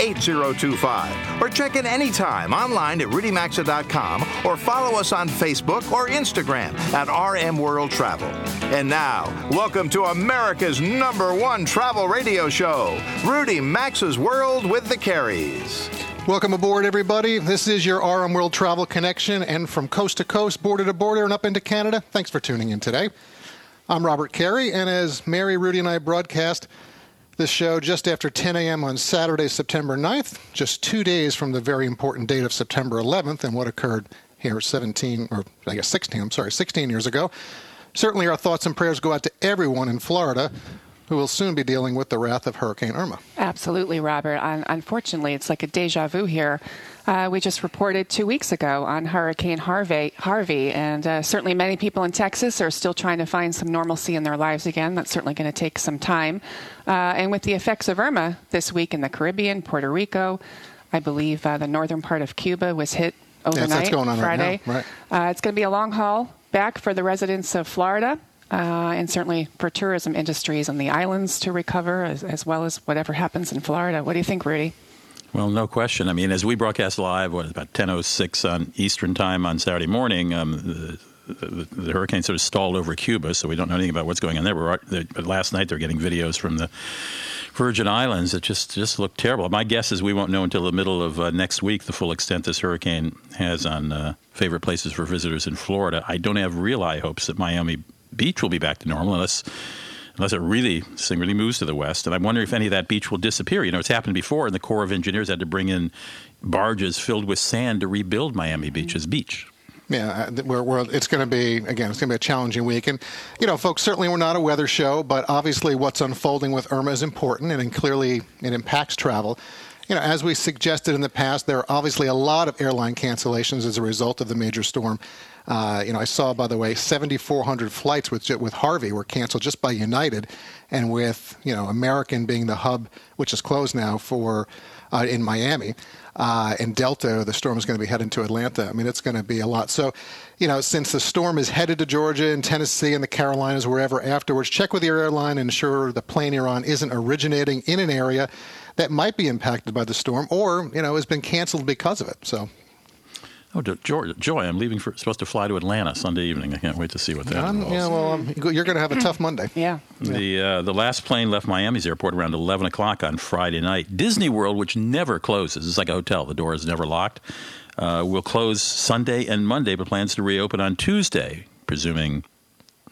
8025. Or check in anytime online at rudymaxa.com or follow us on Facebook or Instagram at RM World Travel. And now, welcome to America's number one travel radio show, Rudy Maxa's World with the Careys. Welcome aboard, everybody. This is your RM World Travel Connection, and from coast to coast, border to border, and up into Canada. Thanks for tuning in today. I'm Robert Carey, and as Mary, Rudy, and I broadcast this show just after 10 a.m. on Saturday, September 9th, just two days from the very important date of September 11th and what occurred here 17, or I guess 16, I'm sorry, 16 years ago. Certainly, our thoughts and prayers go out to everyone in Florida who will soon be dealing with the wrath of Hurricane Irma. Absolutely, Robert. unfortunately, it's like a deja vu here. Uh, we just reported two weeks ago on Hurricane Harvey, Harvey and uh, certainly many people in Texas are still trying to find some normalcy in their lives again. That's certainly going to take some time. Uh, and with the effects of Irma this week in the Caribbean, Puerto Rico, I believe uh, the northern part of Cuba was hit overnight yes, going on Friday. Right right. Uh, it's going to be a long haul back for the residents of Florida uh, and certainly for tourism industries on the islands to recover, as, as, well as whatever happens in Florida. What do you think, Rudy? Well, no question. I mean, as we broadcast live, what about 10:06 on Eastern Time on Saturday morning, um, the, the, the, hurricane sort of stalled over Cuba, so we don't know anything about what's going on there. But last night they're getting videos from the Virgin Islands that just just look terrible. My guess is we won't know until the middle of uh, next week the full extent this hurricane has on uh, favorite places for visitors in Florida. I don't have real high hopes that Miami beach will be back to normal unless unless it really thing really moves to the west. And I'm wondering if any of that beach will disappear. You know, it's happened before, and the Corps of Engineers had to bring in barges filled with sand to rebuild Miami Beach as beach. Yeah, uh, we're, we're, it's going to be again. It's going to be a challenging week, and you know, folks. Certainly, we're not a weather show, but obviously, what's unfolding with Irma is important, and, and clearly, it impacts travel. You know, as we suggested in the past, there are obviously a lot of airline cancellations as a result of the major storm. Uh, you know, I saw, by the way, 7,400 flights with with Harvey were canceled just by United, and with you know American being the hub, which is closed now for uh, in Miami. Uh, and Delta, the storm is going to be heading to Atlanta. I mean, it's going to be a lot. So, you know, since the storm is headed to Georgia and Tennessee and the Carolinas, wherever afterwards, check with your airline and ensure the plane you're on isn't originating in an area that might be impacted by the storm or, you know, has been canceled because of it. So Oh, Joy, Joy, I'm leaving for supposed to fly to Atlanta Sunday evening. I can't wait to see what that um, involves. Yeah, well, um, you're going to have a tough Monday. yeah. The uh, the last plane left Miami's airport around 11 o'clock on Friday night. Disney World, which never closes, it's like a hotel. The door is never locked. Uh, will close Sunday and Monday, but plans to reopen on Tuesday, presuming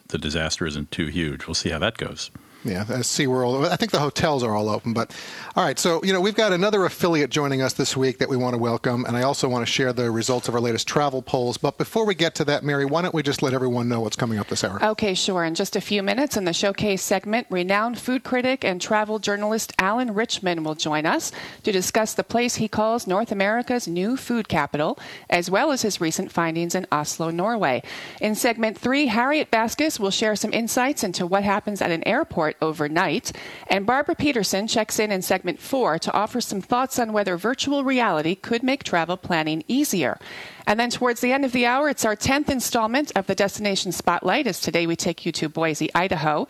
the disaster isn't too huge. We'll see how that goes. Yeah, SeaWorld. I think the hotels are all open. But all right, so, you know, we've got another affiliate joining us this week that we want to welcome. And I also want to share the results of our latest travel polls. But before we get to that, Mary, why don't we just let everyone know what's coming up this hour? Okay, sure. In just a few minutes in the showcase segment, renowned food critic and travel journalist Alan Richman will join us to discuss the place he calls North America's new food capital, as well as his recent findings in Oslo, Norway. In segment three, Harriet Baskas will share some insights into what happens at an airport overnight. And Barbara Peterson checks in in segment four to offer some thoughts on whether virtual reality could make travel planning easier. And then towards the end of the hour, it's our 10th installment of the Destination Spotlight, as today we take you to Boise, Idaho.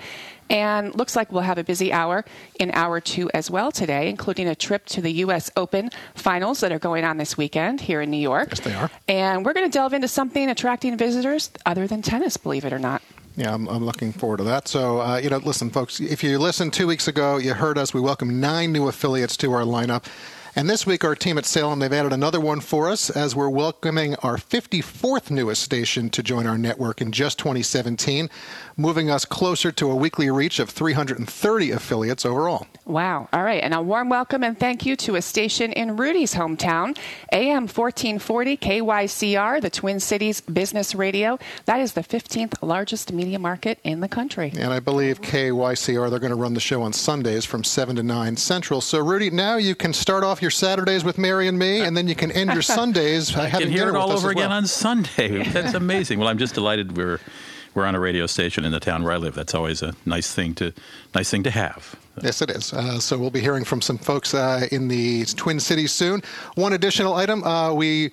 And looks like we'll have a busy hour in hour two as well today, including a trip to the U.S. Open finals that are going on this weekend here in New York. Yes, they are. And we're going to delve into something attracting visitors other than tennis, believe it or not. Yeah, I'm, I'm, looking forward to that. So, uh, you know, listen, folks, if you listened two weeks ago, you heard us. We welcome nine new affiliates to our lineup. And this week, our team at Salem, they've added another one for us as we're welcoming our 54th newest station to join our network in just 2017, moving us closer to a weekly reach of 330 affiliates overall. Wow. All right. And a warm welcome and thank you to a station in Rudy's hometown, AM 1440 KYCR, the Twin Cities Business Radio. That is the 15th largest media market in the country. And I believe KYCR, they're going to run the show on Sundays from 7 to 9 Central. So, Rudy, now you can start off your Saturdays with Mary and me, and then you can end your Sundays I having can hear it all over well. again on Sunday. That's amazing. well, I'm just delighted we're we're on a radio station in the town where I live. That's always a nice thing to nice thing to have. Yes, it is. Uh, so we'll be hearing from some folks uh, in the Twin Cities soon. One additional item uh, we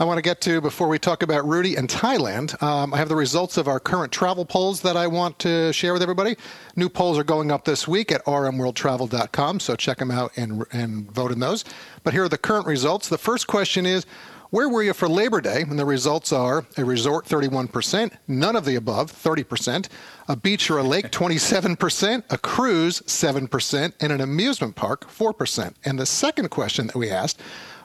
I want to get to before we talk about Rudy and Thailand. Um, I have the results of our current travel polls that I want to share with everybody. New polls are going up this week at rmworldtravel.com, so check them out and and vote in those. But here are the current results. The first question is. Where were you for Labor Day? And the results are a resort 31%, none of the above 30%, a beach or a lake 27%, a cruise 7%, and an amusement park 4%. And the second question that we asked,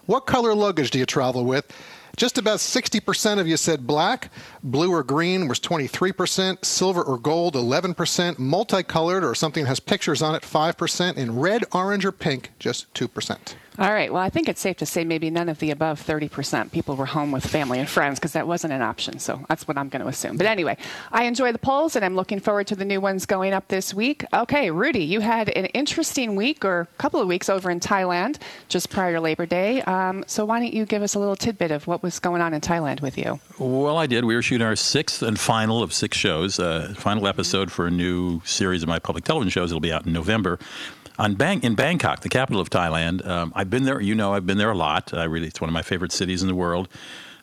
what color luggage do you travel with? Just about 60% of you said black, blue or green was 23%, silver or gold 11%, multicolored or something that has pictures on it 5%, and red, orange, or pink just 2%. All right. Well, I think it's safe to say maybe none of the above 30% people were home with family and friends because that wasn't an option. So that's what I'm going to assume. But anyway, I enjoy the polls and I'm looking forward to the new ones going up this week. Okay, Rudy, you had an interesting week or couple of weeks over in Thailand just prior to Labor Day. Um, so why don't you give us a little tidbit of what was going on in Thailand with you? Well, I did. We were shooting our sixth and final of six shows, uh, final episode for a new series of my public television shows. It'll be out in November. Bang in Bangkok, the capital of Thailand. Um, I've been there. You know, I've been there a lot. I really, it's one of my favorite cities in the world.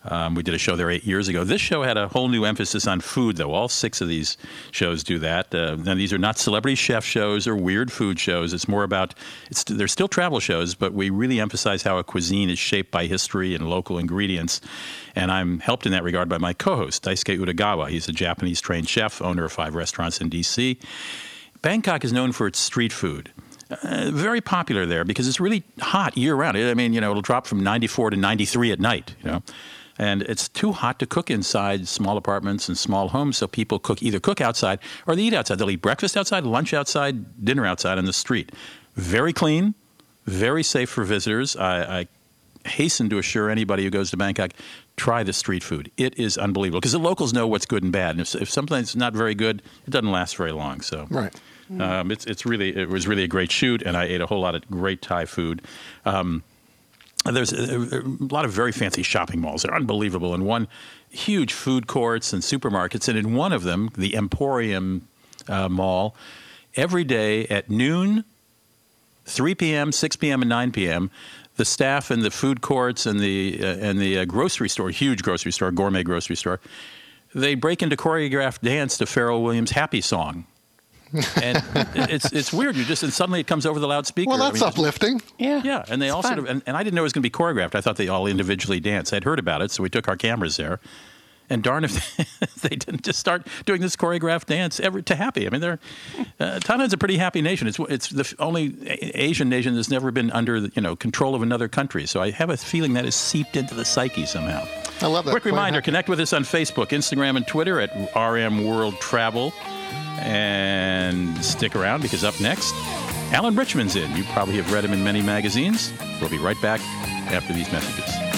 Um, we did a show there eight years ago. This show had a whole new emphasis on food, though. All six of these shows do that. Uh, now, these are not celebrity chef shows or weird food shows. It's more about it's they're still travel shows, but we really emphasize how a cuisine is shaped by history and local ingredients. And I'm helped in that regard by my co-host Daisuke Utagawa. He's a Japanese trained chef, owner of five restaurants in D.C. Bangkok is known for its street food. Uh, very popular there because it's really hot year round. I mean, you know, it'll drop from 94 to 93 at night, you know. And it's too hot to cook inside small apartments and small homes, so people cook either cook outside or they eat outside. They'll eat breakfast outside, lunch outside, dinner outside on the street. Very clean, very safe for visitors. I, I hasten to assure anybody who goes to Bangkok, try the street food. It is unbelievable because the locals know what's good and bad. And if, if something's not very good, it doesn't last very long. So Right. Um, it's it's really it was really a great shoot, and I ate a whole lot of great Thai food. Um, there's a, a lot of very fancy shopping malls. They're unbelievable, and one huge food courts and supermarkets. And in one of them, the Emporium uh, Mall, every day at noon, 3 p.m., 6 p.m., and 9 p.m., the staff in the food courts and the uh, and the uh, grocery store, huge grocery store, gourmet grocery store, they break into choreographed dance to Pharrell Williams' "Happy Song." And it's it's weird. You just and suddenly it comes over the loudspeaker. Well, I that's mean, just- uplifting. Yeah. yeah, and they It's all fun. sort of, and, and I didn't know it was going to be choreographed. I thought they all individually danced. I'd heard about it, so we took our cameras there. And darn if they didn't just start doing this choreographed dance every, to happy. I mean, they're uh, Thailand's a pretty happy nation. It's it's the only Asian nation that's never been under you know control of another country. So I have a feeling that is seeped into the psyche somehow. I love that. Quick reminder: connect with us on Facebook, Instagram, and Twitter at RM World Travel, and stick around because up next, Alan Richman's in. You probably have read him in many magazines. We'll be right back after these messages.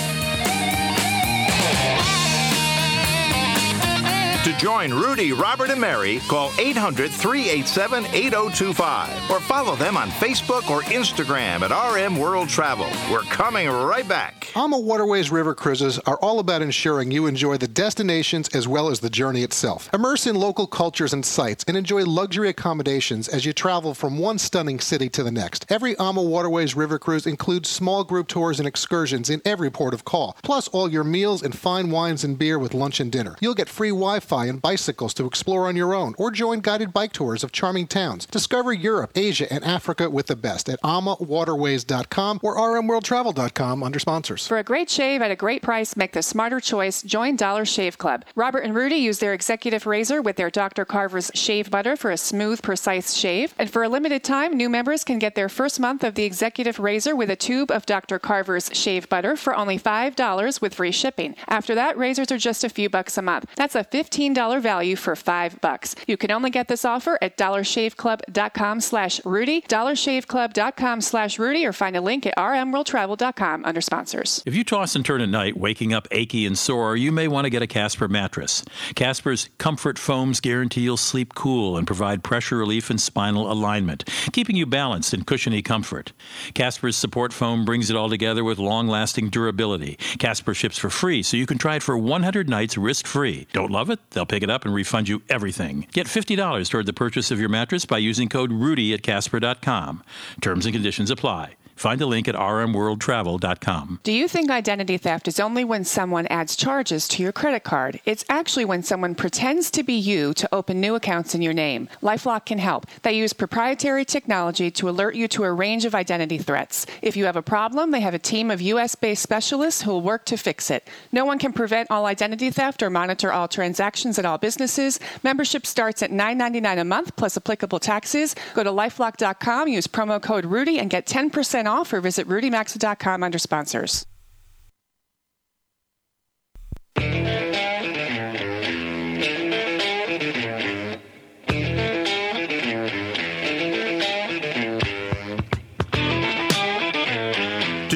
To join Rudy, Robert, and Mary, call 800 387 8025 or follow them on Facebook or Instagram at RM World Travel. We're coming right back. AMA Waterways River Cruises are all about ensuring you enjoy the destinations as well as the journey itself. Immerse in local cultures and sites and enjoy luxury accommodations as you travel from one stunning city to the next. Every AMA Waterways River Cruise includes small group tours and excursions in every port of call, plus all your meals and fine wines and beer with lunch and dinner. You'll get free Wi Fi and bicycles to explore on your own or join guided bike tours of charming towns. Discover Europe, Asia, and Africa with the best at amawaterways.com or rmworldtravel.com under sponsors. For a great shave at a great price, make the smarter choice. Join Dollar Shave Club. Robert and Rudy use their executive razor with their Dr. Carver's shave butter for a smooth, precise shave. And for a limited time, new members can get their first month of the executive razor with a tube of Dr. Carver's shave butter for only $5 with free shipping. After that, razors are just a few bucks a month. That's a 15 $15 value for 5 bucks. You can only get this offer at dollarshaveclub.com slash Rudy, dollarshaveclub.com slash Rudy, or find a link at rmworldtravel.com under sponsors. If you toss and turn at night, waking up achy and sore, you may want to get a Casper mattress. Casper's comfort foams guarantee you'll sleep cool and provide pressure relief and spinal alignment, keeping you balanced in cushiony comfort. Casper's support foam brings it all together with long lasting durability. Casper ships for free, so you can try it for 100 nights risk free. Don't love it? They'll pick it up and refund you everything. Get $50 toward the purchase of your mattress by using code RUDY at Casper.com. Terms and conditions apply. Find a link at rmworldtravel.com. Do you think identity theft is only when someone adds charges to your credit card? It's actually when someone pretends to be you to open new accounts in your name. Lifelock can help. They use proprietary technology to alert you to a range of identity threats. If you have a problem, they have a team of US based specialists who will work to fix it. No one can prevent all identity theft or monitor all transactions at all businesses. Membership starts at $9.99 a month plus applicable taxes. Go to lifelock.com, use promo code Rudy, and get 10% off or visit rudymaxa.com under sponsors.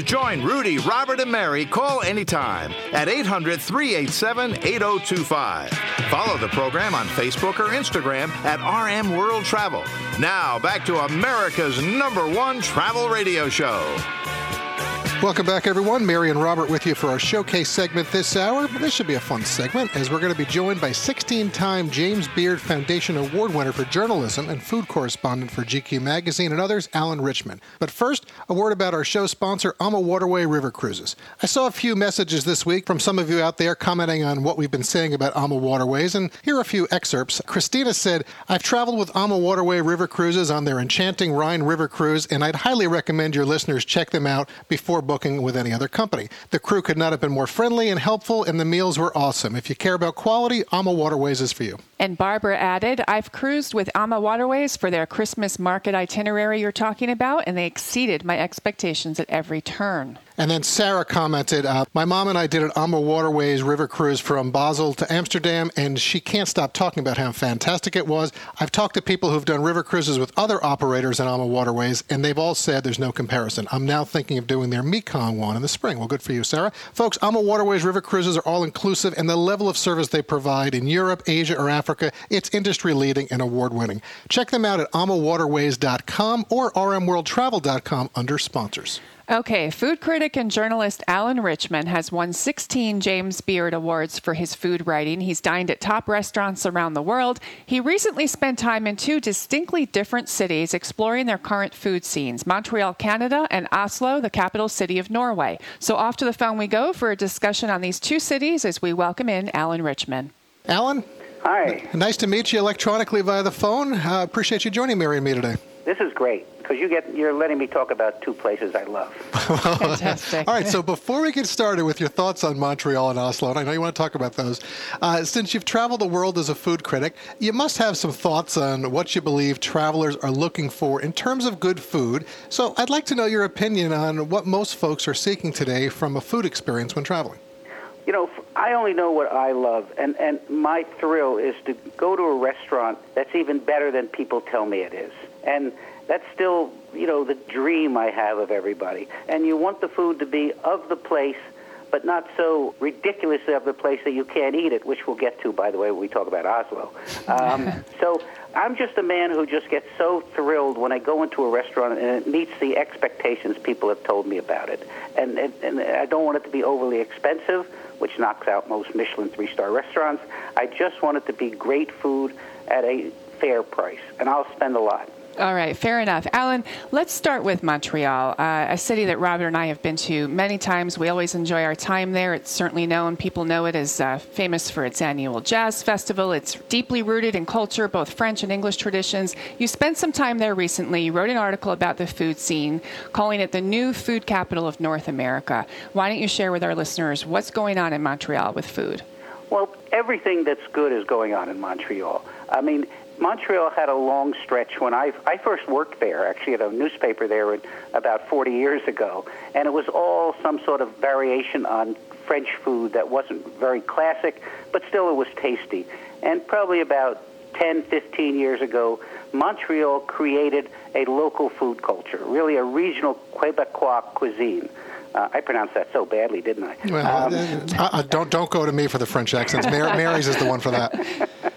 Join Rudy, Robert, and Mary, call anytime at 800 387 8025. Follow the program on Facebook or Instagram at RM World Travel. Now, back to America's number one travel radio show. Welcome back, everyone. Mary and Robert with you for our showcase segment this hour. This should be a fun segment as we're going to be joined by 16 time James Beard Foundation Award winner for journalism and food correspondent for GQ Magazine and others, Alan Richman. But first, a word about our show sponsor, AMA Waterway River Cruises. I saw a few messages this week from some of you out there commenting on what we've been saying about AMA Waterways, and here are a few excerpts. Christina said, I've traveled with AMA Waterway River Cruises on their enchanting Rhine River Cruise, and I'd highly recommend your listeners check them out before booking with any other company. The crew could not have been more friendly and helpful, and the meals were awesome. If you care about quality, AMA Waterways is for you. And Barbara added, I've cruised with AMA Waterways for their Christmas market itinerary you're talking about, and they exceeded my expectations at every turn. And then Sarah commented, uh, My mom and I did an AMA Waterways river cruise from Basel to Amsterdam, and she can't stop talking about how fantastic it was. I've talked to people who've done river cruises with other operators on AMA Waterways, and they've all said there's no comparison. I'm now thinking of doing their Mekong one in the spring. Well, good for you, Sarah. Folks, AMA Waterways river cruises are all inclusive, and the level of service they provide in Europe, Asia, or Africa, it's industry leading and award winning. Check them out at amawaterways.com or rmworldtravel.com under sponsors. Okay, food critic and journalist Alan Richman has won 16 James Beard Awards for his food writing. He's dined at top restaurants around the world. He recently spent time in two distinctly different cities exploring their current food scenes Montreal, Canada, and Oslo, the capital city of Norway. So, off to the phone we go for a discussion on these two cities as we welcome in Alan Richman. Alan? Hi. Nice to meet you electronically via the phone. Uh, appreciate you joining Mary and me today. This is great because you get you're letting me talk about two places I love. Fantastic. All right, so before we get started with your thoughts on Montreal and Oslo, and I know you want to talk about those, uh, since you've traveled the world as a food critic, you must have some thoughts on what you believe travelers are looking for in terms of good food. So I'd like to know your opinion on what most folks are seeking today from a food experience when traveling. You know, I only know what I love, and, and my thrill is to go to a restaurant that's even better than people tell me it is. And that's still, you know, the dream I have of everybody. And you want the food to be of the place, but not so ridiculously of the place that you can't eat it, which we'll get to, by the way, when we talk about Oslo. Um, so I'm just a man who just gets so thrilled when I go into a restaurant and it meets the expectations people have told me about it. And, and, and I don't want it to be overly expensive, which knocks out most Michelin three star restaurants. I just want it to be great food at a fair price, and I'll spend a lot. All right, fair enough. Alan, let's start with Montreal, uh, a city that Robert and I have been to many times. We always enjoy our time there. It's certainly known, people know it as uh, famous for its annual jazz festival. It's deeply rooted in culture, both French and English traditions. You spent some time there recently. You wrote an article about the food scene, calling it the new food capital of North America. Why don't you share with our listeners what's going on in Montreal with food? Well, everything that's good is going on in Montreal. I mean, Montreal had a long stretch when I I first worked there, actually at a newspaper there about 40 years ago, and it was all some sort of variation on French food that wasn't very classic, but still it was tasty. And probably about 10, 15 years ago, Montreal created a local food culture, really a regional Quebecois cuisine. Uh, I pronounced that so badly, didn't I? Well, um, uh, uh, don't don't go to me for the French accents. Mar- Mary's is the one for that.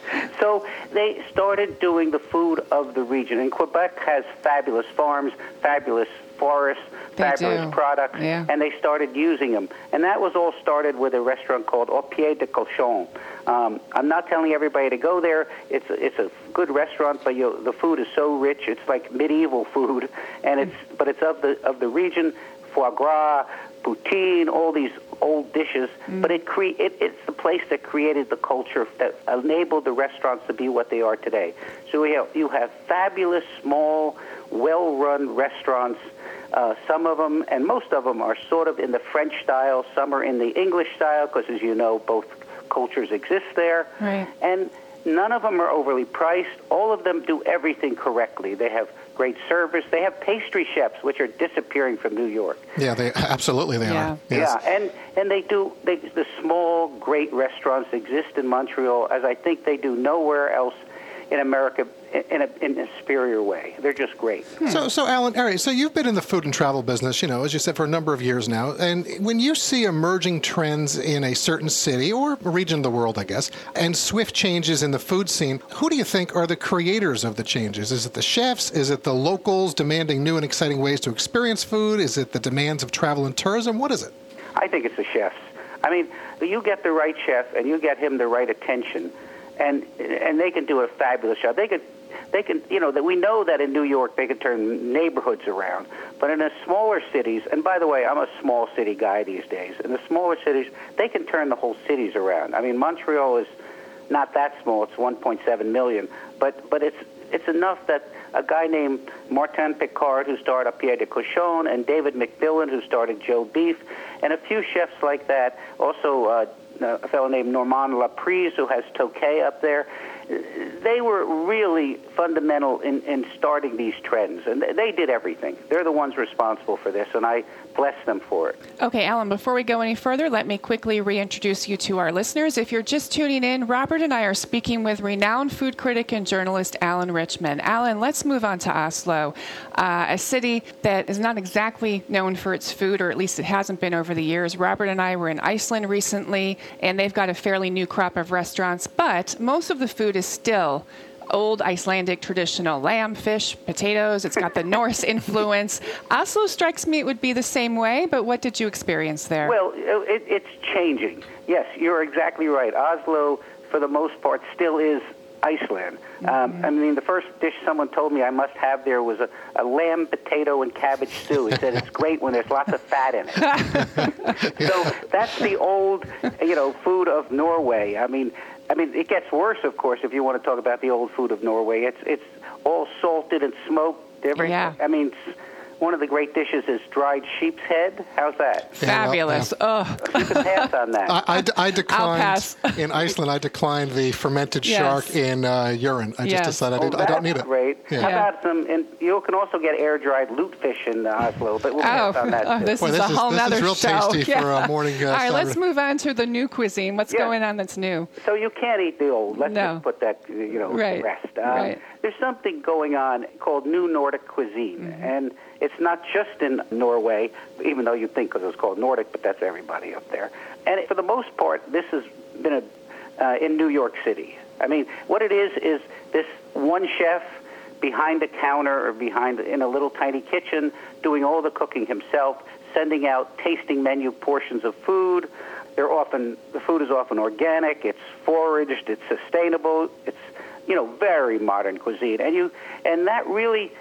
So they started doing the food of the region, and Quebec has fabulous farms, fabulous forests, They fabulous do. products, Yeah. and they started using them. And that was all started with a restaurant called Au Pied de Cochon. Um, I'm not telling everybody to go there. It's a, it's a good restaurant, but you, the food is so rich. It's like medieval food, and it's but it's of the of the region. Foie gras, poutine, all these old dishes. But it, cre- it it's the place that created the culture that enabled the restaurants to be what they are today. So we have, you have fabulous, small, well-run restaurants. Uh, some of them, and most of them, are sort of in the French style. Some are in the English style, because as you know, both cultures exist there. Right. And none of them are overly priced. All of them do everything correctly. They have great service. They have pastry chefs, which are disappearing from New York. Yeah, they absolutely they Yeah. are. Yes. Yeah, and and they do. They, the small, great restaurants exist in Montreal, as I think they do nowhere else in America in a, in a superior way. They're just great. Hmm. So, so Alan, all right. So you've been in the food and travel business, you know, as you said, for a number of years now. And when you see emerging trends in a certain city or region of the world, I guess, and swift changes in the food scene, who do you think are the creators of the changes? Is it the chefs? Is it the locals demanding new and exciting ways to experience food? Is it the demands of travel and tourism? What is it? I think it's the chefs. I mean, you get the right chef and you get him the right attention, and and they can do a fabulous job. They could, they can, you know, that we know that in New York they can turn neighborhoods around, but in the smaller cities, and by the way, I'm a small city guy these days. In the smaller cities, they can turn the whole cities around. I mean, Montreal is not that small; it's 1.7 million, but but it's it's enough that a guy named Martin Picard, who started Pied de Cochon, and David McMillan, who started Joe Beef, and a few chefs like that. Also, uh, a fellow named Norman Laprise, who has Toqué up there. They were really fundamental in, in starting these trends, and they did everything. They're the ones responsible for this, and I bless them for it. Okay, Alan, before we go any further, let me quickly reintroduce you to our listeners. If you're just tuning in, Robert and I are speaking with renowned food critic and journalist Alan Richman. Alan, let's move on to Oslo, uh, a city that is not exactly known for its food, or at least it hasn't been over the years. Robert and I were in Iceland recently, and they've got a fairly new crop of restaurants, but most of the food is still old Icelandic traditional lamb, fish, potatoes. It's got the Norse influence. Oslo strikes me it would be the same way, but what did you experience there? Well, it, it's changing. Yes, you're exactly right. Oslo, for the most part, still is Iceland. Um, I mean, the first dish someone told me I must have there was a, a lamb, potato, and cabbage stew. He said it's great when there's lots of fat in it. so that's the old, you know, food of Norway. I mean, I mean, it gets worse, of course, if you want to talk about the old food of Norway. It's it's all salted and smoked. Every, Yeah. I mean, one of the great dishes is dried sheep's head. How's that? Yeah, well, Fabulous. Ugh. You can pass on that. I, I, I declined pass. in Iceland. I declined the fermented Yes. shark in uh, urine. I just Yes. decided I, Oh, did- I don't need it. Great. Yeah. How Yeah. about some? And you can also get air dried lutefish in uh, Oslo, but we'll Oh, pass on that oh, this Boy, is this a is- whole this is real show. tasty for a morning, uh, All right, let's move on to the new cuisine. What's Yeah. going on that's new? So you can't eat the old. Let's No. just put that, you know, Right. rest. Um, Right. There's something going on called New Nordic Cuisine, Mm-hmm. and it's not just in Norway, even though you think because it's called Nordic, but that's everybody up there. And for the most part, this has been a, uh, in New York City. I mean, what it is is this one chef behind a counter or behind in a little tiny kitchen doing all the cooking himself, sending out tasting menu portions of food. They're often the food is often organic. It's foraged. It's sustainable. It's you know very modern cuisine, and you and that really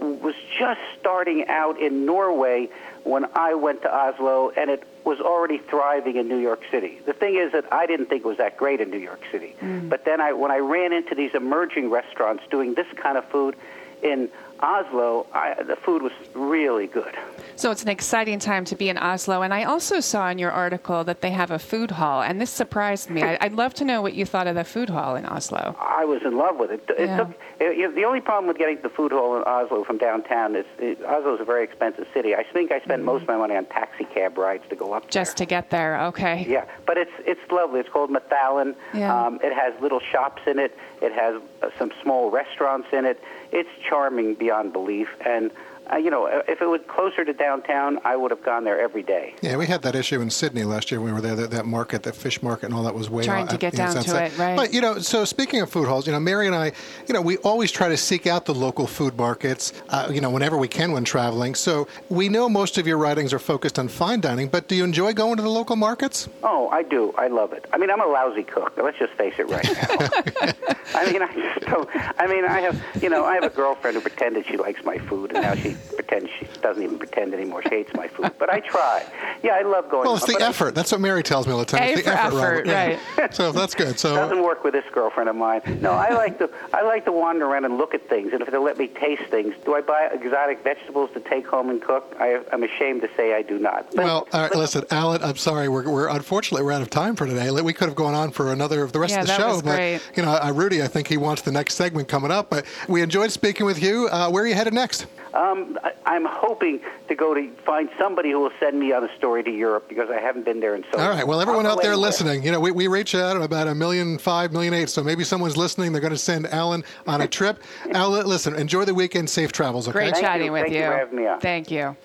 was just starting out in Norway when I went to Oslo, and it was already thriving in New York City. The thing is that I didn't think it was that great in New York City, mm. but then I when I ran into these emerging restaurants doing this kind of food in Oslo, I, the food was really good. So it's an exciting time to be in Oslo. And I also saw in your article that they have a food hall, and this surprised me. I'd love to know what you thought of the food hall in Oslo. I was in love with it. it Yeah. took, it, you know, the only problem with getting to the food hall in Oslo from downtown is it, Oslo is a very expensive city. I think I spent most of my money on taxi cab rides to go up there. Just to get there, okay. Yeah, but it's it's lovely. It's called Mathallen. Yeah. Um, it has little shops in it. It has uh, some small restaurants in it. It's charming beyond belief. And uh, you know, if it was closer to downtown, I would have gone there every day. Yeah, we had that issue in Sydney last year. when We were there. That, that market, that fish market, and all that was way Trying out- to get you know, down that's to it, right. But you know, so speaking of food halls, you know, Mary and I, you know, we always try to seek out the local food markets, uh, you know, whenever we can when traveling. So we know most of your writings are focused on fine dining, but do you enjoy going to the local markets? Oh, I do. I love it. I mean, I'm a lousy cook. Let's just face it right now. I mean, I just don't. I mean, I have, you know, I have a girlfriend who pretended she likes my food, and now she pretends she doesn't even pretend anymore. She hates my food. But I try. Yeah, I love going. Well, it's the but it effort. That's what Mary tells me all the time. A it's the for effort, effort, Robert. Yeah. right. So that's good. So Doesn't work with this girlfriend of mine. No, I like to. I like to wander around and look at things, and if they'll let me taste things, do I buy exotic vegetables to take home and cook? I, I'm ashamed to say I do not. But- Well, all right, listen, Alan. I'm sorry. We're, we're unfortunately we're out of time for today. We could have gone on for another of the rest Yeah, of the that show, was but great. you know, uh, Rudy, I think he wants the next segment coming up. But we enjoyed speaking with you. Uh, where are you headed next? Um, I, I'm hoping to go to find somebody who will send me on a story to Europe because I haven't been there in so. All right. Well, everyone I'll out there anywhere. listening, you know, we, we reach out at about a million five, million eight. So maybe someone's listening. They're going to send Alan on a trip. Alan, listen, enjoy the weekend. Safe travels. Okay. Great Thank chatting you. with Thank you for having me on. Thank you.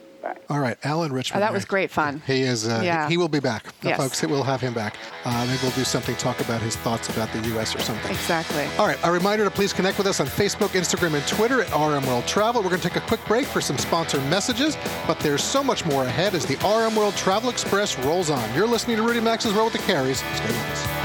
All right, Alan Richman. Oh, that was great fun. He is. Uh, Yeah. He will be back, Yes. folks. We'll have him back. Uh, maybe we'll do something. Talk about his thoughts about the U.S. or something. Exactly. All right, a reminder to please connect with us on Facebook, Instagram, and Twitter at RM World Travel. We're going to take a quick break for some sponsor messages, but there's so much more ahead as the RM World Travel Express rolls on. You're listening to Rudy Maxa's Roll with the Careys. Stay with us.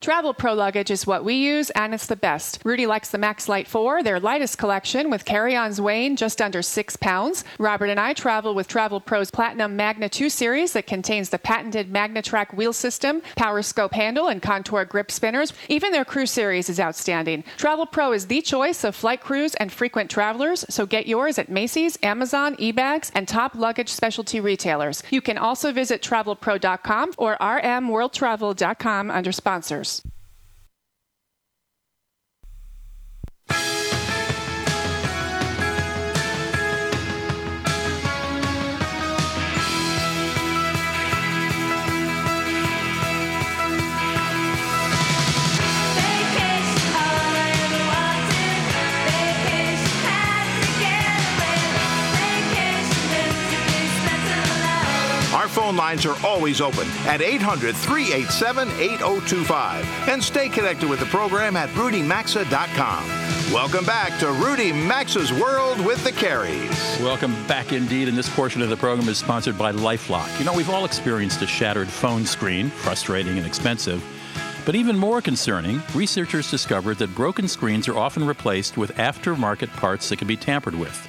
Travel Pro luggage is what we use, and it's the best. Rudy likes the Max Light 4, their lightest collection, with carry-ons weighing just under six pounds. Robert and I travel with Travel Pro's Platinum Magna 2 series that contains the patented MagnaTrack wheel system, Power Scope handle, and Contour grip spinners. Even their Crew series is outstanding. Travel Pro is the choice of flight crews and frequent travelers, so get yours at Macy's, Amazon, eBags, and top luggage specialty retailers. You can also visit travelpro.com or rmworldtravel.com under sponsors. Vacation, lines are always open at 800 387 8025. And stay connected with the program at rudymaxa.com. Welcome back to Rudy Maxa's World with the Careys. Welcome back indeed, and this portion of the program is sponsored by Lifelock. You know, we've all experienced a shattered phone screen, frustrating and expensive. But even more concerning, researchers discovered that broken screens are often replaced with aftermarket parts that can be tampered with.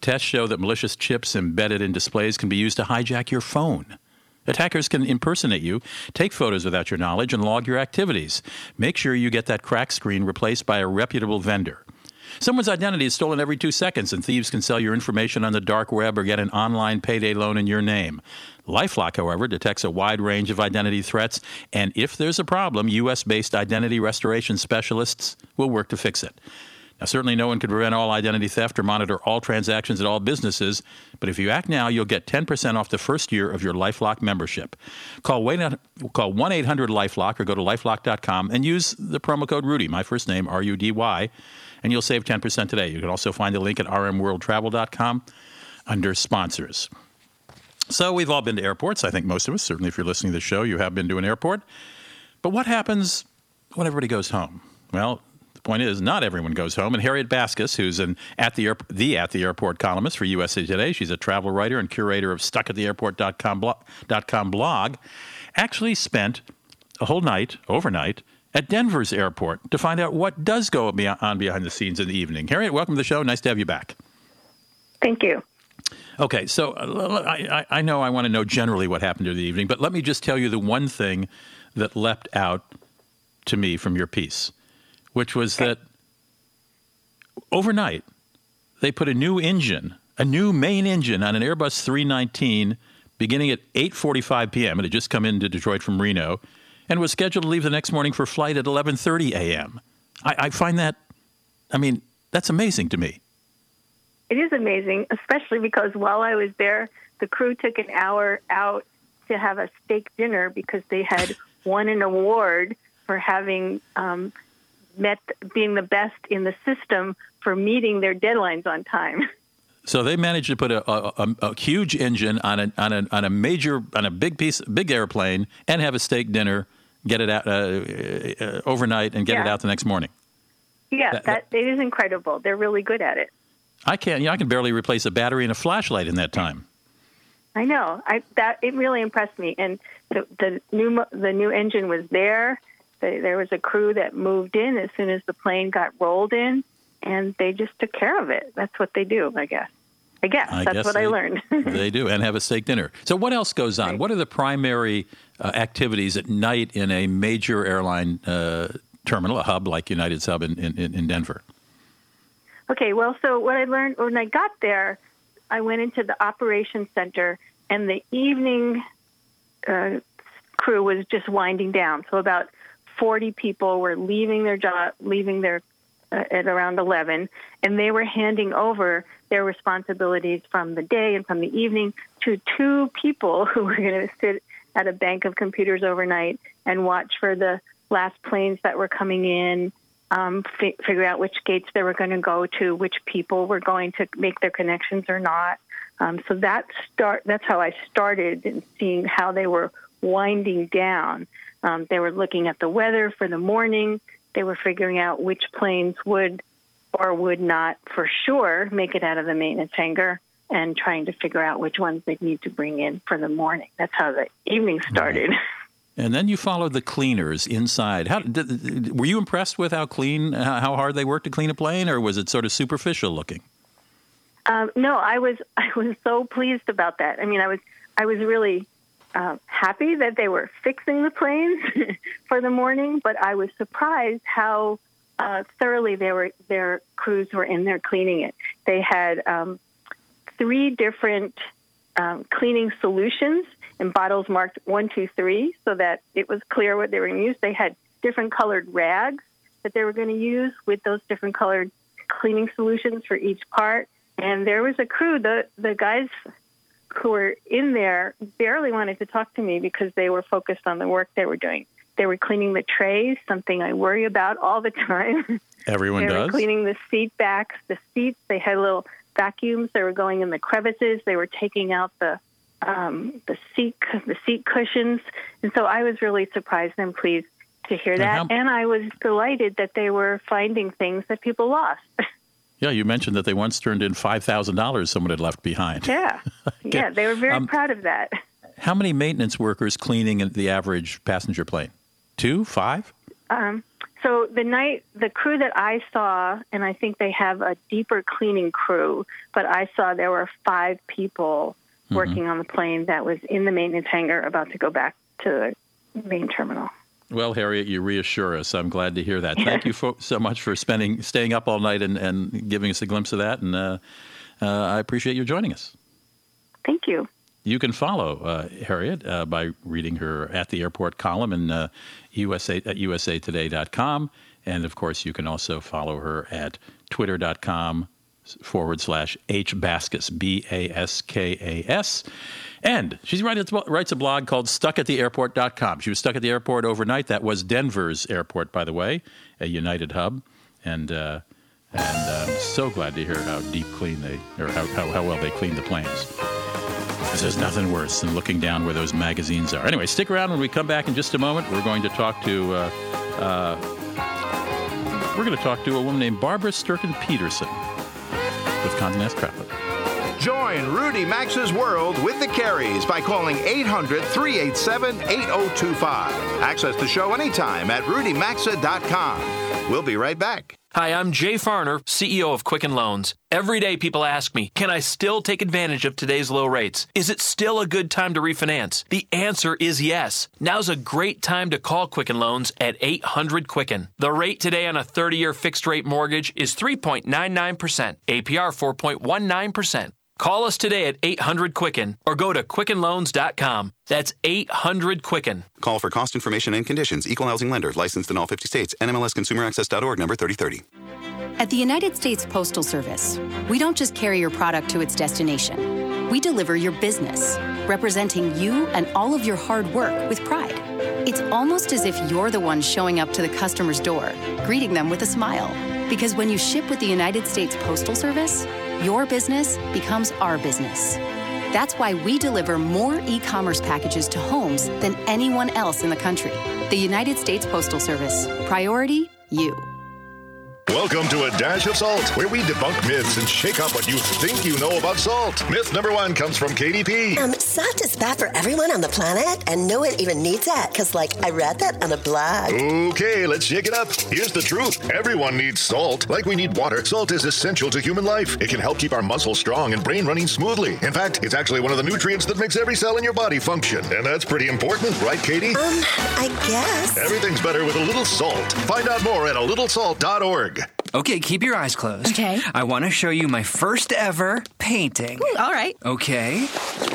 Tests show that malicious chips embedded in displays can be used to hijack your phone. Attackers can impersonate you, take photos without your knowledge, and log your activities. Make sure you get that cracked screen replaced by a reputable vendor. Someone's identity is stolen every two seconds, and thieves can sell your information on the dark web or get an online payday loan in your name. Lifelock, however, detects a wide range of identity threats, and if there's a problem, U.S. based identity restoration specialists will work to fix it. Now, certainly no one can prevent all identity theft or monitor all transactions at all businesses, but if you act now, you'll get 10% off the first year of your Lifelock membership. Call 1 800 Lifelock or go to lifelock.com and use the promo code Rudy, my first name, R U D Y, and you'll save 10% today. You can also find the link at rmworldtravel.com. under sponsors. So we've all been to airports. I think most of us, certainly if you're listening to the show, you have been to an airport. But what happens when everybody goes home? Well, point is, not everyone goes home. And Harriet Baskas, who's an at the, the at the airport columnist for USA Today, she's a travel writer and curator of StuckAtTheAirport.com blog, dot com blog, actually spent a whole night, overnight, at Denver's airport to find out what does go on behind the scenes in the evening. Harriet, welcome to the show. Nice to have you back. Thank you. Okay, so uh, I, I I know I want to know generally what happened during the evening, but let me just tell you the one thing that leapt out to me from your piece, which was that overnight they put a new engine, a new main engine on an Airbus 319 beginning at 8:45 p.m. It had just come into Detroit from Reno and was scheduled to leave the next morning for flight at 11:30 a.m. I, I find that, I mean, that's amazing to me. It is amazing, especially because while I was there, the crew took an hour out to have a steak dinner because they had won an award for having um, met being the best in the system for meeting their deadlines on time. So they managed to put a, a, a, huge engine on a, on a on a major on a big piece big airplane and have a steak dinner, get it out uh, uh, overnight and get it out the next morning. Yeah, That- that, it is incredible. They're really good at it. I can't. You know, I can barely replace a battery and a flashlight in that time. I know. I that it really impressed me, and the the new the new engine was there. The, there was a crew that moved in as soon as the plane got rolled in, and they just took care of it. That's what they do, I guess. I guess I that's guess what they, I learned. they do, and have a steak dinner. So what else goes on? What are the primary uh, activities at night in a major airline uh, terminal, a hub like United's hub in, in, in Denver? Okay, well, so what I learned when I got there, I went into the operations center, and the evening uh, crew was just winding down. So about 40 people were leaving their job, leaving their uh, at around 11, and they were handing over their responsibilities from the day and from the evening to two people who were going to sit at a bank of computers overnight and watch for the last planes that were coming in, um, fi- figure out which gates they were going to go to, which people were going to make their connections or not. Um, so that start that's how I started in seeing how they were winding down. Um, they were looking at the weather for the morning. They were figuring out which planes would or would not for sure make it out of the maintenance hangar and trying to figure out which ones they'd need to bring in for the morning. That's how the evening started. And then you followed the cleaners inside. How did, were you impressed with how clean, how hard they worked to clean a plane, or was it sort of superficial looking? Um, no, I was I was so pleased about that. I mean, I was I was really uh, happy that they were fixing the planes for the morning, but I was surprised how uh, thoroughly they were their crews were in there cleaning it. They had um, three different um, cleaning solutions in bottles marked one, two, three, so that it was clear what they were going to use. They had different colored rags that they were going to use with those different colored cleaning solutions for each part. And there was a crew, the the guys who were in there barely wanted to talk to me because they were focused on the work they were doing. They were cleaning the trays, something I worry about all the time. Everyone they were does. cleaning the seat backs, the seats. They had little vacuums. They were going in the crevices. They were taking out the um, the seat the seat cushions. And so I was really surprised and pleased to hear that. and I was delighted that they were finding things that people lost. Yeah, you mentioned that they once turned in five thousand dollars someone had left behind. yeah, yeah, they were very Um, proud of that. How many maintenance workers cleaning the average passenger plane? Two, five? Um, so the night, the crew that I saw, and I think they have a deeper cleaning crew, but I saw there were five people working on the plane that was in the maintenance hangar about to go back to the main terminal. Well, Harriet, you reassure us. I'm glad to hear that. Thank you fo- so much for spending, staying up all night and, and giving us a glimpse of that. And uh, uh, I appreciate you joining us. Thank you. You can follow uh, Harriet uh, by reading her at the airport column in uh, USA at usatoday.com, and of course you can also follow her at twitter.com forward slash hbaskas b a s k a s. And she writes, writes a blog called stuckattheairport.com. She was stuck at the airport overnight. That was Denver's airport, by the way, a United hub, and. Uh, And I'm so glad to hear how deep clean they, or how, how, how well they clean the planes. Because there's nothing worse than looking down where those magazines are. Anyway, stick around when we come back in just a moment. We're going to talk to, uh, uh, we're going to talk to a woman named Barbara Sturken Peterson with Condé Nast Traveler. Join Rudy Maxa's World with the Careys by calling 800 387 8025. Access the show anytime at rudymaxa.com. We'll be right back. Hi, I'm Jay Farner, CEO of Quicken Loans. Every day people ask me, can I still take advantage of today's low rates? Is it still a good time to refinance? The answer is yes. Now's a great time to call Quicken Loans at 800 Quicken. The rate today on a 30 year fixed rate mortgage is 3.99%, APR 4.19%. Call us today at 800 Quicken or go to QuickenLoans.com. That's 800 Quicken. Call for cost information and conditions. Equal housing lender. Licensed in all 50 states. NMLSConsumerAccess.org number 3030. At the United States Postal Service, we don't just carry your product to its destination. We deliver your business, representing you and all of your hard work with pride. It's almost as if you're the one showing up to the customer's door, greeting them with a smile. Because when you ship with the United States Postal Service, your business becomes our business. That's why we deliver more e commerce packages to homes than anyone else in the country. The United States Postal Service. Priority you. Welcome to A Dash of Salt, where we debunk myths and shake up what you think you know about salt. Myth number one comes from KDP. Um, salt is bad for everyone on the planet, and no one even needs that, because, like, I read that on a blog. Okay, let's shake it up. Here's the truth everyone needs salt. Like we need water, salt is essential to human life. It can help keep our muscles strong and brain running smoothly. In fact, it's actually one of the nutrients that makes every cell in your body function. And that's pretty important, right, Katie? Um, I guess. Everything's better with a little salt. Find out more at a littlesalt.org. Okay, keep your eyes closed. Okay. I want to show you my first ever painting. Ooh, all right. Okay.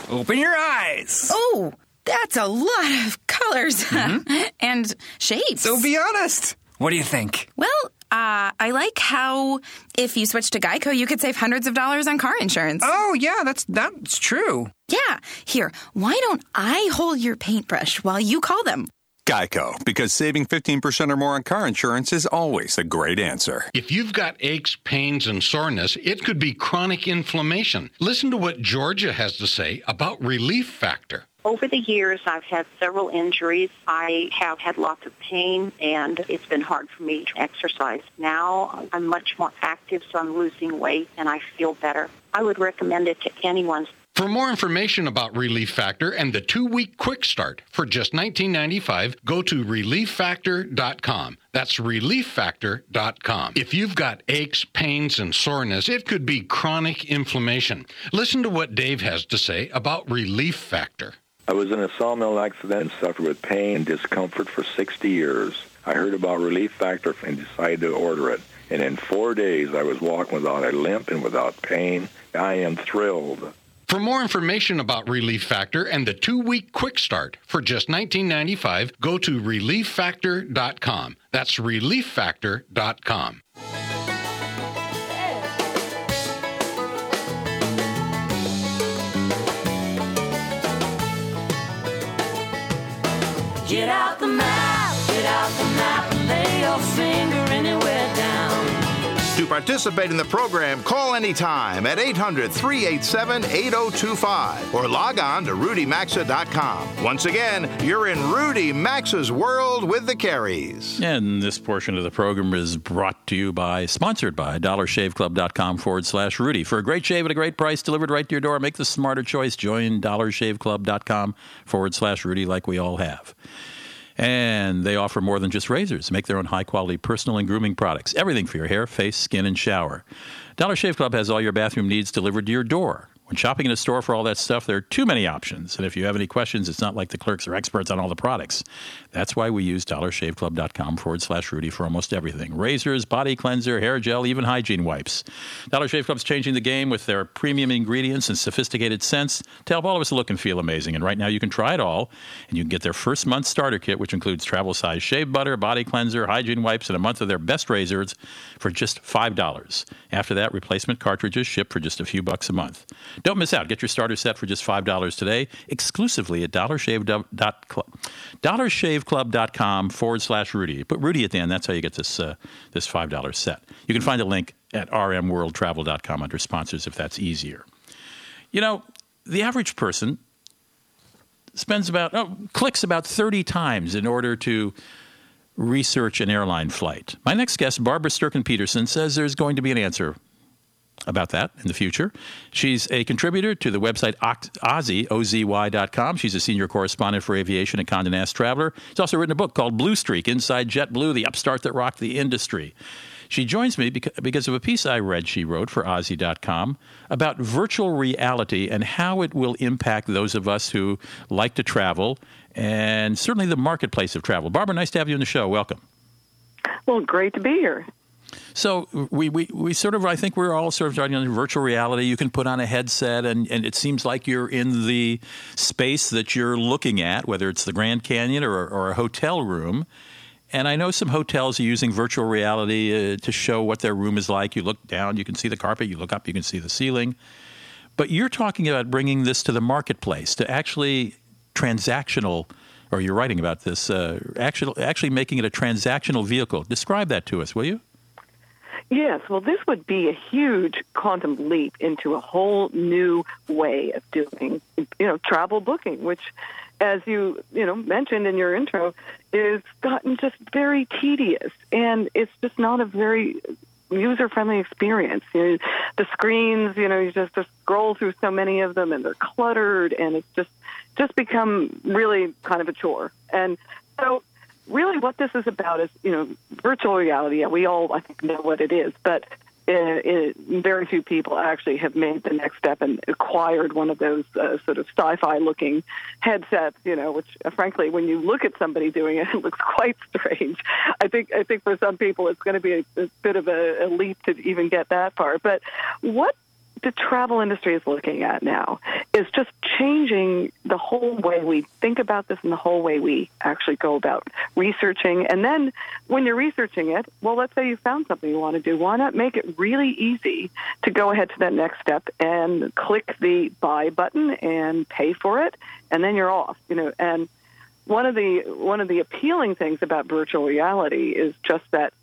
Open your eyes. Oh, that's a lot of colors and shapes. So be honest. What do you think? well, uh, I like how if you switch to Geico, you could save hundreds of dollars on car insurance. Oh, yeah, that's that's true. Yeah. Here, why don't I hold your paintbrush while you call them? Geico, because saving 15% or more on car insurance is always a great answer. If you've got aches, pains, and soreness, it could be chronic inflammation. Listen to what Georgia has to say about Relief Factor. Over the years, I've had several injuries. I have had lots of pain, and it's been hard for me to exercise. Now I'm much more active, so I'm losing weight, and I feel better. I would recommend it to anyone. For more information about Relief Factor and the two-week quick start for just $19.95, go to relieffactor.com. That's relieffactor.com. If you've got aches, pains, and soreness, it could be chronic inflammation. Listen to what Dave has to say about Relief Factor. I was in a sawmill accident and suffered with pain and discomfort for 60 years. I heard about Relief Factor and decided to order it. And in four days, I was walking without a limp and without pain. I am thrilled. For more information about Relief Factor and the two-week quick start for just $19.95, go to relieffactor.com. That's relieffactor.com. Get out the participate in the program, call anytime at 800 387 8025 or log on to rudymaxa.com. Once again, you're in Rudy Maxa's world with the Careys. And this portion of the program is brought to you by, sponsored by, dollarshaveclub.com forward slash Rudy. For a great shave at a great price delivered right to your door, make the smarter choice. Join dollarshaveclub.com forward slash Rudy like we all have. And they offer more than just razors. Make their own high quality personal and grooming products. Everything for your hair, face, skin, and shower. Dollar Shave Club has all your bathroom needs delivered to your door. When shopping in a store for all that stuff, there are too many options. And if you have any questions, it's not like the clerks are experts on all the products. That's why we use dollarshaveclub.com forward slash Rudy for almost everything razors, body cleanser, hair gel, even hygiene wipes. Dollar Shave Club's changing the game with their premium ingredients and sophisticated scents to help all of us look and feel amazing. And right now you can try it all, and you can get their first month starter kit, which includes travel size shave butter, body cleanser, hygiene wipes, and a month of their best razors for just $5. After that, replacement cartridges ship for just a few bucks a month. Don't miss out. Get your starter set for just $5 today, exclusively at dollarshave.club, dollarshaveclub.com forward slash Rudy. Put Rudy at the end. That's how you get this, uh, this $5 set. You can find a link at rmworldtravel.com under sponsors if that's easier. You know, the average person spends about, oh, clicks about 30 times in order to research an airline flight. My next guest, Barbara Sturken Peterson, says there's going to be an answer about that in the future. She's a contributor to the website OZY, O-Z-Y.com. She's a senior correspondent for aviation at Condé Nast Traveler. She's also written a book called Blue Streak, Inside JetBlue, the upstart that rocked the industry. She joins me because of a piece I read she wrote for OZY.com about virtual reality and how it will impact those of us who like to travel and certainly the marketplace of travel. Barbara, nice to have you on the show. Welcome. Well, great to be here. So we, we, we sort of I think we're all sort of starting on virtual reality. You can put on a headset and, and it seems like you're in the space that you're looking at, whether it's the Grand Canyon or, or a hotel room. And I know some hotels are using virtual reality uh, to show what their room is like. You look down, you can see the carpet. You look up, you can see the ceiling. But you're talking about bringing this to the marketplace, to actually transactional, or you're writing about this, uh, actually, actually making it a transactional vehicle. Describe that to us, will you? Yes, well, this would be a huge quantum leap into a whole new way of doing, you know, travel booking, which, as you you know mentioned in your intro, is gotten just very tedious, and it's just not a very user-friendly experience. You know, the screens, you know, you just, just scroll through so many of them, and they're cluttered, and it's just just become really kind of a chore. And so really what this is about is, you know, virtual reality. We all, I think, know what it is, but uh, it, very few people actually have made the next step and acquired one of those uh, sort of sci-fi looking headsets, you know, which uh, frankly, when you look at somebody doing it, it looks quite strange. I think, I think for some people it's going to be a, a bit of a, a leap to even get that far. But what the travel industry is looking at now is just changing the whole way we think about this and the whole way we actually go about researching. And then when you're researching it, well, let's say you found something you want to do. Why not make it really easy to go ahead to that next step and click the buy button and pay for it, and then you're off. You know, and one of the one of the appealing things about virtual reality is just that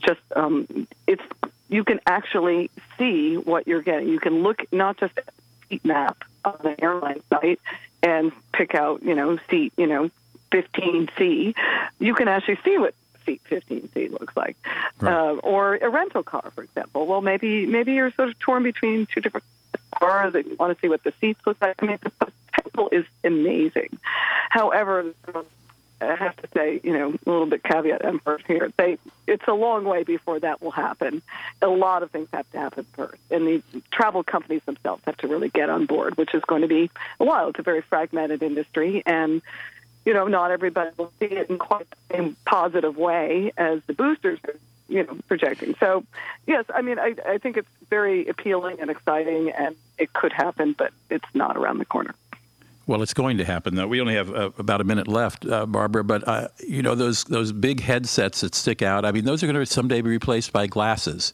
just um, it's you can actually see what you're getting. You can look not just at the seat map on the airline site and pick out, you know, seat, you know, 15C. You can actually see what seat 15C looks like, uh, or a rental car, for example. Well, maybe maybe you're sort of torn between two different cars. and You want to see what the seats look like. I mean, the potential is amazing. However, I have to say, you know, a little bit caveat emptor here. They, it's a long way before that will happen. A lot of things have to happen first, and the travel companies themselves have to really get on board, which is going to be a while. It's a very fragmented industry, and you know, not everybody will see it in quite the same positive way as the boosters are, you know, projecting. So, yes, I mean, I, I think it's very appealing and exciting, and it could happen, but it's not around the corner. Well, it's going to happen. Though we only have uh, about a minute left, uh, Barbara. But uh, you know those those big headsets that stick out. I mean, those are going to someday be replaced by glasses.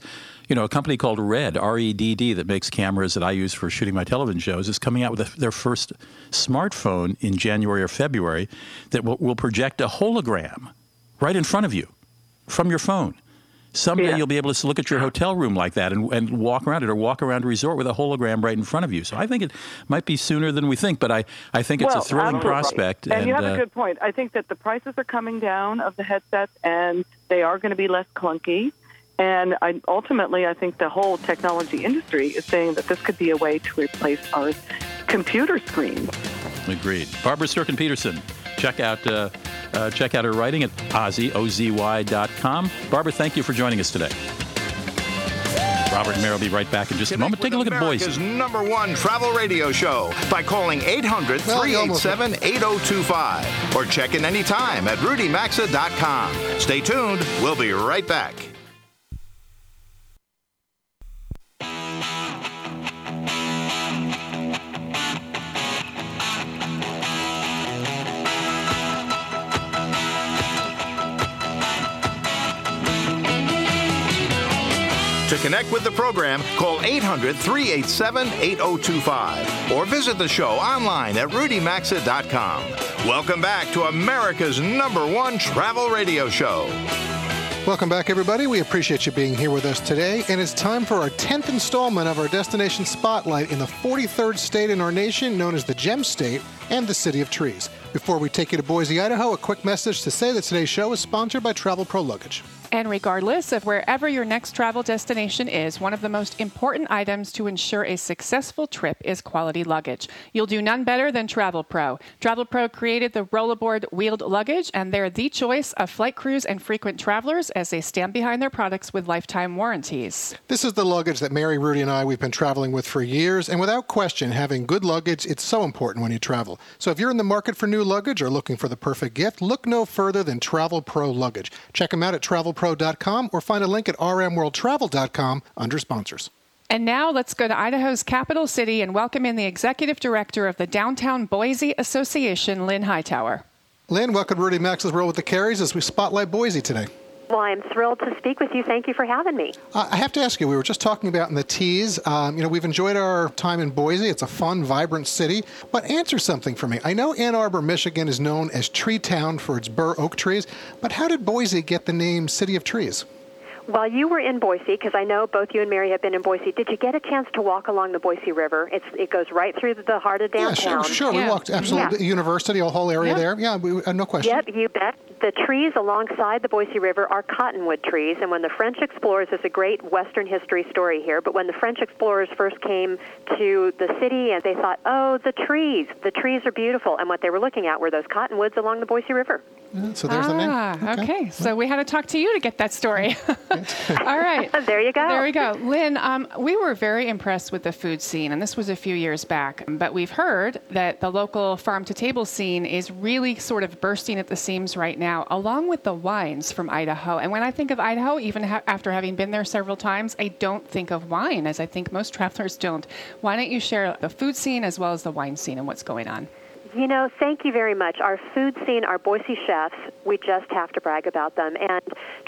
You know, a company called Red R E D D that makes cameras that I use for shooting my television shows is coming out with a, their first smartphone in January or February that will, will project a hologram right in front of you from your phone. Someday Yeah. you'll be able to look at your hotel room like that and, and walk around it or walk around a resort with a hologram right in front of you. So I think it might be sooner than we think, but I, I think it's well, a thrilling absolutely. prospect. And, you have uh, a good point. I think that the prices are coming down of the headsets, and they are going to be less clunky. And I, ultimately, I think the whole technology industry is saying that this could be a way to replace our computer screens. Agreed. Barbara Sturken Peterson. Check out uh, uh, check out her writing at OZY, O-Z-Y dot com. Barbara, thank you for joining us today. Robert and Mary will be right back in just a moment. Take a look at America's Boise. number one travel radio show by calling 800 387 8025 or check in anytime at rudymaxa.com. Stay tuned. We'll be right back. To connect with the program, call 800 387 8025 or visit the show online at rudymaxa.com. Welcome back to America's number one travel radio show. Welcome back, everybody. We appreciate you being here with us today. And it's time for our 10th installment of our Destination Spotlight in the 43rd state in our nation, known as the Gem State and the City of Trees. Before we take you to Boise, Idaho, a quick message to say that today's show is sponsored by Travel Pro Luggage. And regardless of wherever your next travel destination is, one of the most important items to ensure a successful trip is quality luggage. You'll do none better than Travel Pro. Travel Pro created the rollaboard wheeled luggage, and they're the choice of flight crews and frequent travelers as they stand behind their products with lifetime warranties. This is the luggage that Mary, Rudy, and I we've been traveling with for years, and without question, having good luggage it's so important when you travel. So if you're in the market for new luggage or looking for the perfect gift, look no further than Travel Pro Luggage. Check them out at travelpro.com or find a link at rmworldtravel.com under sponsors. And now let's go to Idaho's capital city and welcome in the executive director of the Downtown Boise Association, Lynn Hightower. Lynn, welcome to Rudy Maxa's World with the Careys as we spotlight Boise today. Well, I'm thrilled to speak with you. Thank you for having me. Uh, I have to ask you, we were just talking about in the teas, um, you know, we've enjoyed our time in Boise. It's a fun, vibrant city. But answer something for me. I know Ann Arbor, Michigan is known as Tree Town for its bur oak trees, but how did Boise get the name City of Trees? While you were in Boise, because I know both you and Mary have been in Boise, did you get a chance to walk along the Boise River? It's, it goes right through the heart of Yeah, downtown. sure, sure. We walked absolutely. The university, a whole area Yeah. there. Yeah, we, uh, no question. Yep, you bet. The trees alongside the Boise River are cottonwood trees, and when the French explorers, there's a great Western history story here, but when the French explorers first came to the city and they thought, oh, the trees, the trees are beautiful, and what they were looking at were those cottonwoods along the Boise River. Yeah, so there's the name. Ah, okay. So we had to talk to you to get that story. All right. there you go. There we go. Lynn, um, we were very impressed with the food scene, and this was a few years back. But we've heard that the local farm to table scene is really sort of bursting at the seams right now, along with the wines from Idaho. And when I think of Idaho, even ha- after having been there several times, I don't think of wine, as I think most travelers don't. Why don't you share the food scene as well as the wine scene and what's going on? You know, thank you very much. Our food scene, our Boise chefs, we just have to brag about them. And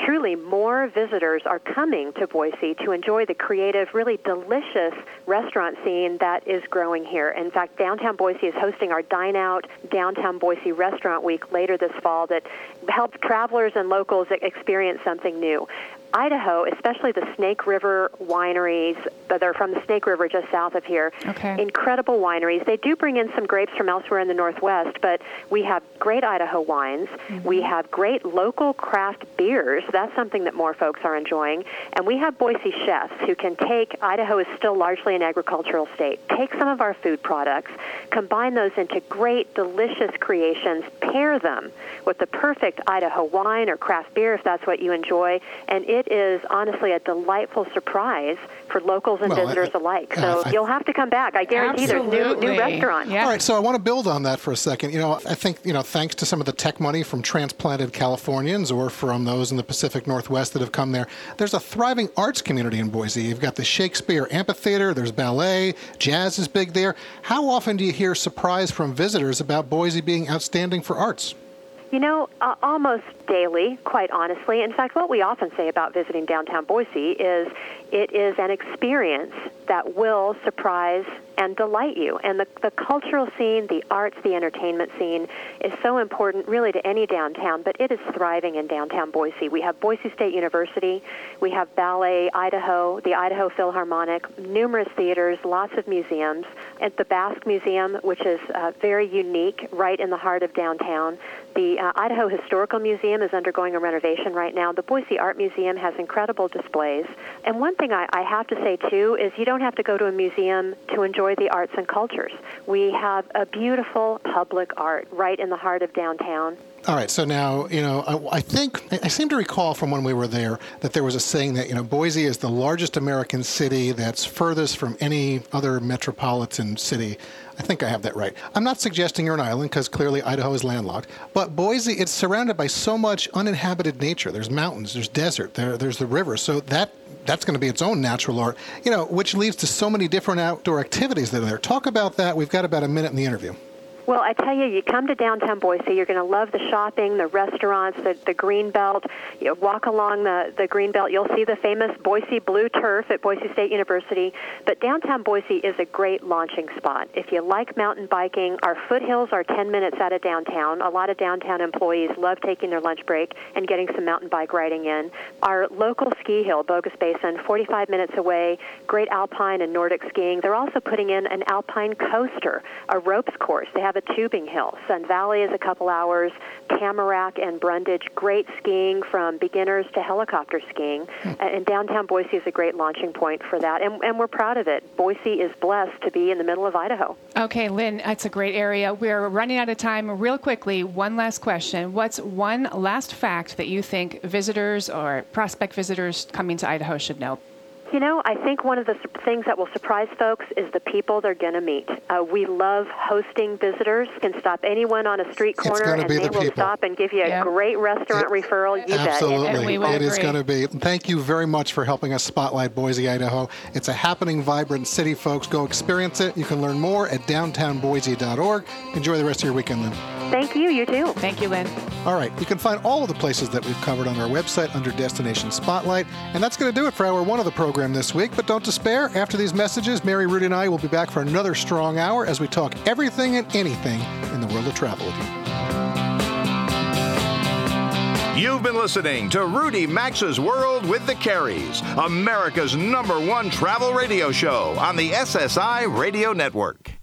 truly, more visitors are coming to Boise to enjoy the creative, really delicious restaurant scene that is growing here. In fact, downtown Boise is hosting our Dine Out Downtown Boise Restaurant Week later this fall that helps travelers and locals experience something new. Idaho, especially the Snake River wineries that are from the Snake River just south of here, Okay. incredible wineries. They do bring in some grapes from elsewhere in the Northwest, but we have great Idaho wines. Mm-hmm. We have great local craft beers. That's something that more folks are enjoying. And we have Boise chefs who can take, Idaho is still largely an agricultural state, take some of our food products, combine those into great, delicious creations, pair them with the perfect Idaho wine or craft beer if that's what you enjoy. And it is honestly a delightful surprise for locals and Well, I- visitors alike. Uh, so I- you'll have to come back. I guarantee there's new, Absolutely. new restaurants. All right, so I want to build on that for a second. You know, I think, you know, thanks to some of the tech money from transplanted Californians or from those in the Pacific Northwest that have come there, there's a thriving arts community in Boise. You've got the Shakespeare Amphitheater, there's ballet, jazz is big there. How often do you hear surprise from visitors about Boise being outstanding for arts? You know, uh, almost daily, quite honestly. In fact, what we often say about visiting downtown Boise is it is an experience that will surprise and delight you. And the, the cultural scene, the arts, the entertainment scene is so important really to any downtown, but it is thriving in downtown Boise. We have Boise State University, we have Ballet Idaho, the Idaho Philharmonic, numerous theaters, lots of museums. At the Basque Museum, which is uh, very unique, right in the heart of downtown. The uh, Idaho Historical Museum is undergoing a renovation right now. The Boise Art Museum has incredible displays. And one thing I, I have to say, too, is you don't have to go to a museum to enjoy the arts and cultures. We have a beautiful public art right in the heart of downtown. All right, so now, you know, I, I think, I seem to recall from when we were there that there was a saying that, you know, Boise is the largest American city that's furthest from any other metropolitan city. I think I have that right. I'm not suggesting you're an island because clearly Idaho is landlocked, but Boise, it's surrounded by so much uninhabited nature. There's mountains, there's desert, there, there's the river. So that that's going to be its own natural art, you know, which leads to so many different outdoor activities that are there. Talk about that. We've got about a minute in the interview. Well, I tell you, you come to downtown Boise, you're going to love the shopping, the restaurants, the, the green belt. You walk along the, the green belt, you'll see the famous Boise Blue Turf at Boise State University. But downtown Boise is a great launching spot. If you like mountain biking, our foothills are 10 minutes out of downtown. A lot of downtown employees love taking their lunch break and getting some mountain bike riding in. Our local ski hill, Bogus Basin, 45 minutes away, great alpine and Nordic skiing. They're also putting in an alpine coaster, a ropes course. They have a tubing hill. Sun Valley is a couple hours. Tamarack and Brundage, great skiing from beginners to helicopter skiing. Hmm. And downtown Boise is a great launching point for that. And, and we're proud of it. Boise is blessed to be in the middle of Idaho. Okay, Lynn, that's a great area. We're running out of time. Real quickly, one last question. What's one last fact that you think visitors or prospect visitors coming to Idaho should know? You know, I think one of the su- things that will surprise folks is the people they're going to meet. Uh, we love hosting visitors. Can stop anyone on a street corner, and be they the will people. stop and give you a great restaurant referral. You Absolutely. bet. It is going to be. Thank you very much for helping us spotlight Boise, Idaho. It's a happening, vibrant city, folks. Go experience it. You can learn more at downtownboise.org. Enjoy the rest of your weekend, Lynn. Thank you. You too. Thank you, Lynn. All right. You can find all of the places that we've covered on our website under Destination Spotlight. And that's going to do it for hour one of the program this week. But don't despair. After these messages, Mary, Rudy, and I will be back for another strong hour as we talk everything and anything in the world of travel with you. You've been listening to Rudy Maxa's World with the Careys, America's number one travel radio show on the SSI Radio Network.